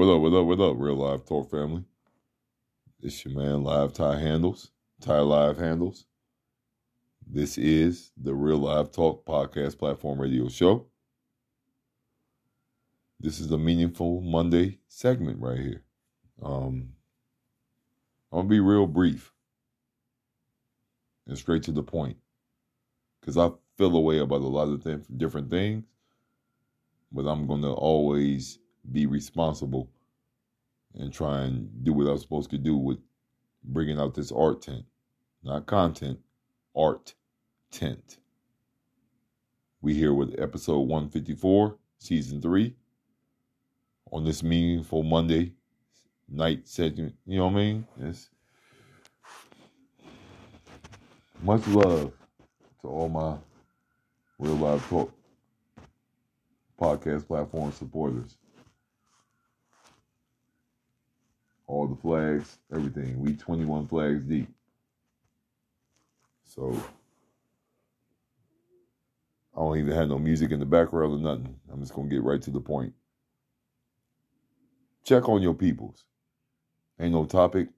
What up, what up, what up, Real Live Talk family? It's your man, Live Ty Handles, Ty Live Handles. This is the Real Live Talk podcast platform radio show. This is a meaningful Monday segment right here. Um, I'm gonna be real brief and straight to the point because I feel a way about a lot of th- different things, but I'm gonna always be responsible and try and do what I'm supposed to do with bringing out this art tent, not content, art tent. We here with episode 154, season three, on this meaningful Monday night segment. You know what I mean? It's much love to all my real live talk podcast platform supporters. All the flags, everything. We 21 flags deep. So I don't even have no music in the background or nothing. I'm just gonna get right to the point. Check on your peoples. Ain't no topic,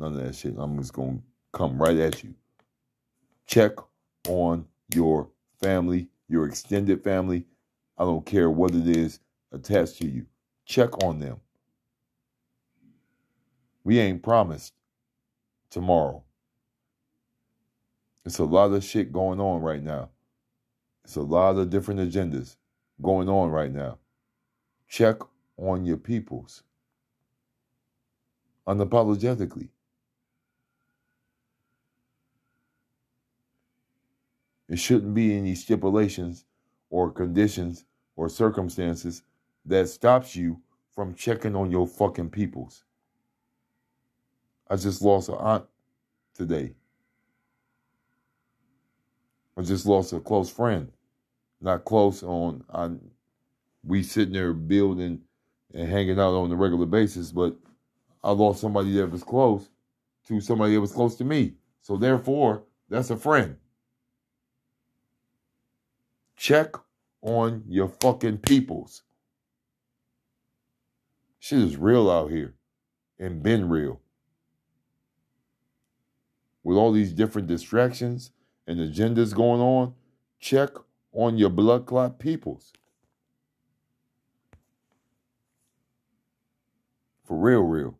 none of that shit. I'm just gonna come right at you. Check on your family, your extended family. I don't care what it is attached to you. Check on them. We ain't promised tomorrow. It's a lot of shit going on right now. It's a lot of different agendas going on right now. Check on your peoples unapologetically. It shouldn't be any stipulations or conditions or circumstances that stops you from checking on your fucking peoples. I just lost an aunt today. I just lost a close friend. Not close on on we sitting there building and hanging out on a regular basis, but I lost somebody that was close to somebody that was close to me. So therefore, that's a friend. Check on your fucking peoples. Shit is real out here and been real. With all these different distractions and agendas going on, check on your blood clot peoples. For real, real.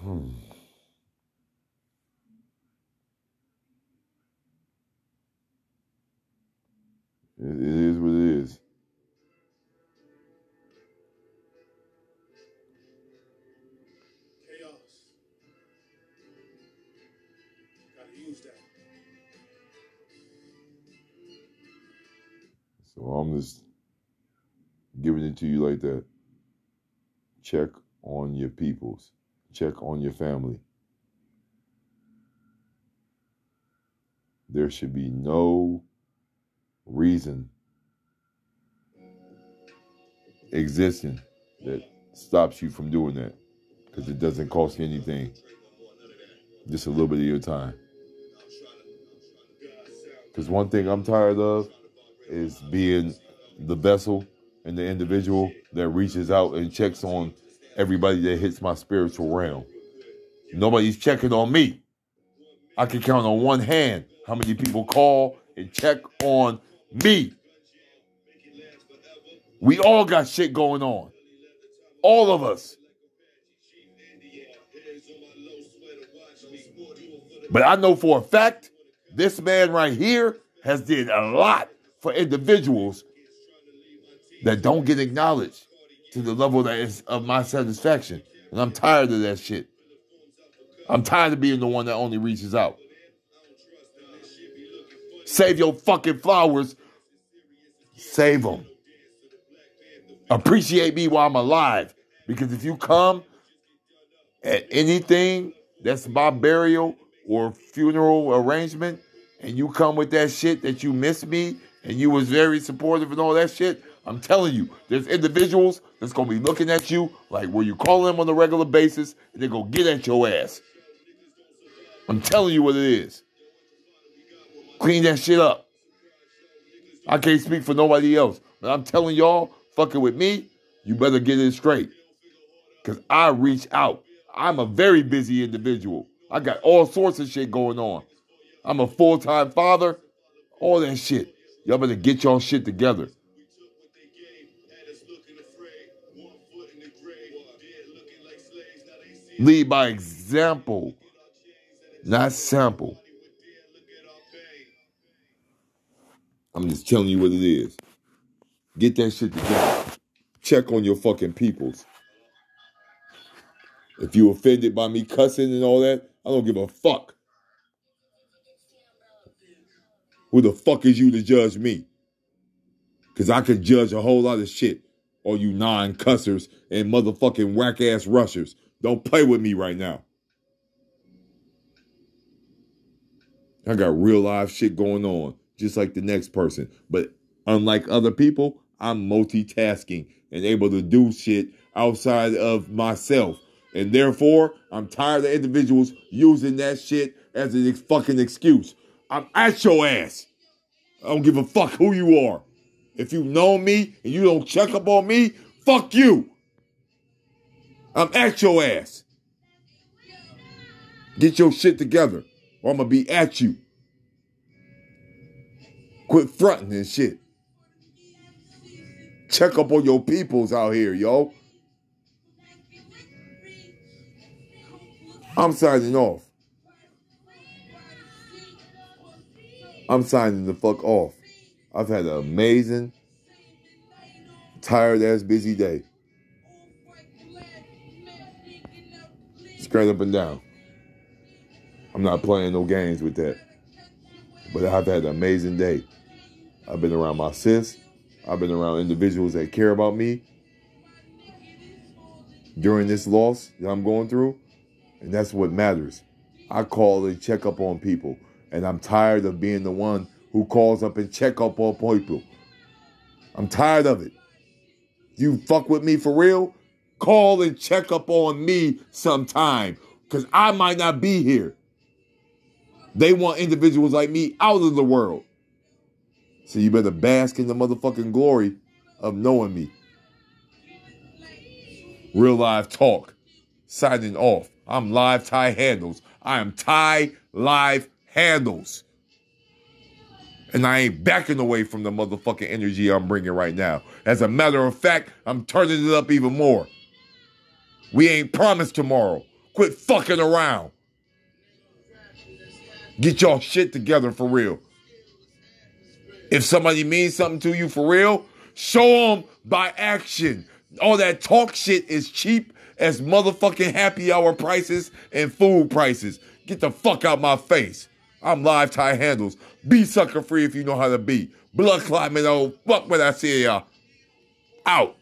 Hmm. It, is what it is. So I'm just giving it to you like that. Check on your peoples. Check on your family. There should be no reason existing that stops you from doing that because it doesn't cost you anything. Just a little bit of your time. Because one thing I'm tired of is being the vessel and the individual that reaches out and checks on everybody that hits my spiritual realm. Nobody's checking on me. I can count on one hand how many people call and check on me. We all got shit going on. All of us. But I know for a fact this man right here has did a lot for individuals that don't get acknowledged to the level that is of my satisfaction. And I'm tired of that shit. I'm tired of being the one that only reaches out. Save your fucking flowers. Save them. Appreciate me while I'm alive. Because if you come at anything that's my burial or funeral arrangement, and you come with that shit that you miss me and you was very supportive and all that shit, I'm telling you, there's individuals that's gonna be looking at you like where you call them on a regular basis and they're gonna get at your ass. I'm telling you what it is. Clean that shit up. I can't speak for nobody else, but I'm telling y'all, fucking with me, you better get it straight. Cause I reach out. I'm a very busy individual. I got all sorts of shit going on. I'm a full-time father, all that shit. Y'all better get y'all shit together. Lead by example, not sample. I'm just telling you what it is. Get that shit together. Check on your fucking peoples. If you offended by me cussing and all that, I don't give a fuck. Who the fuck is you to judge me? Because I can judge a whole lot of shit. All you non cussers and motherfucking whack ass rushers. Don't play with me right now. I got real live shit going on, just like the next person. But unlike other people, I'm multitasking and able to do shit outside of myself. And therefore, I'm tired of individuals using that shit as a fucking excuse. I'm at your ass. I don't give a fuck who you are. If you know me and you don't check up on me, fuck you. I'm at your ass. Get your shit together, or I'm gonna be at you. Quit fronting and shit. Check up on your peoples out here, yo. I'm signing off. I'm signing the fuck off. I've had an amazing, tired ass busy day. Straight up and down. I'm not playing no games with that. But I've had an amazing day. I've been around my sis. I've been around individuals that care about me during this loss that I'm going through. And that's what matters. I call and check up on people. And I'm tired of being the one who calls up and check up on people. I'm tired of it. You fuck with me for real? Call and check up on me sometime. Because I might not be here. They want individuals like me out of the world. So you better bask in the motherfucking glory of knowing me. Real live talk. Signing off. I'm live Ty handles. I am Ty live handles. And I ain't backing away from the motherfucking energy I'm bringing right now. As a matter of fact, I'm turning it up even more. We ain't promised tomorrow. Quit fucking around. Get y'all shit together for real. If somebody means something to you for real, show them by action. All that talk shit is cheap as motherfucking happy hour prices and food prices. Get the fuck out my face. I'm live Ty handles. Be sucker free if you know how to be. Blood clot me though. Fuck what I see y'all. Out.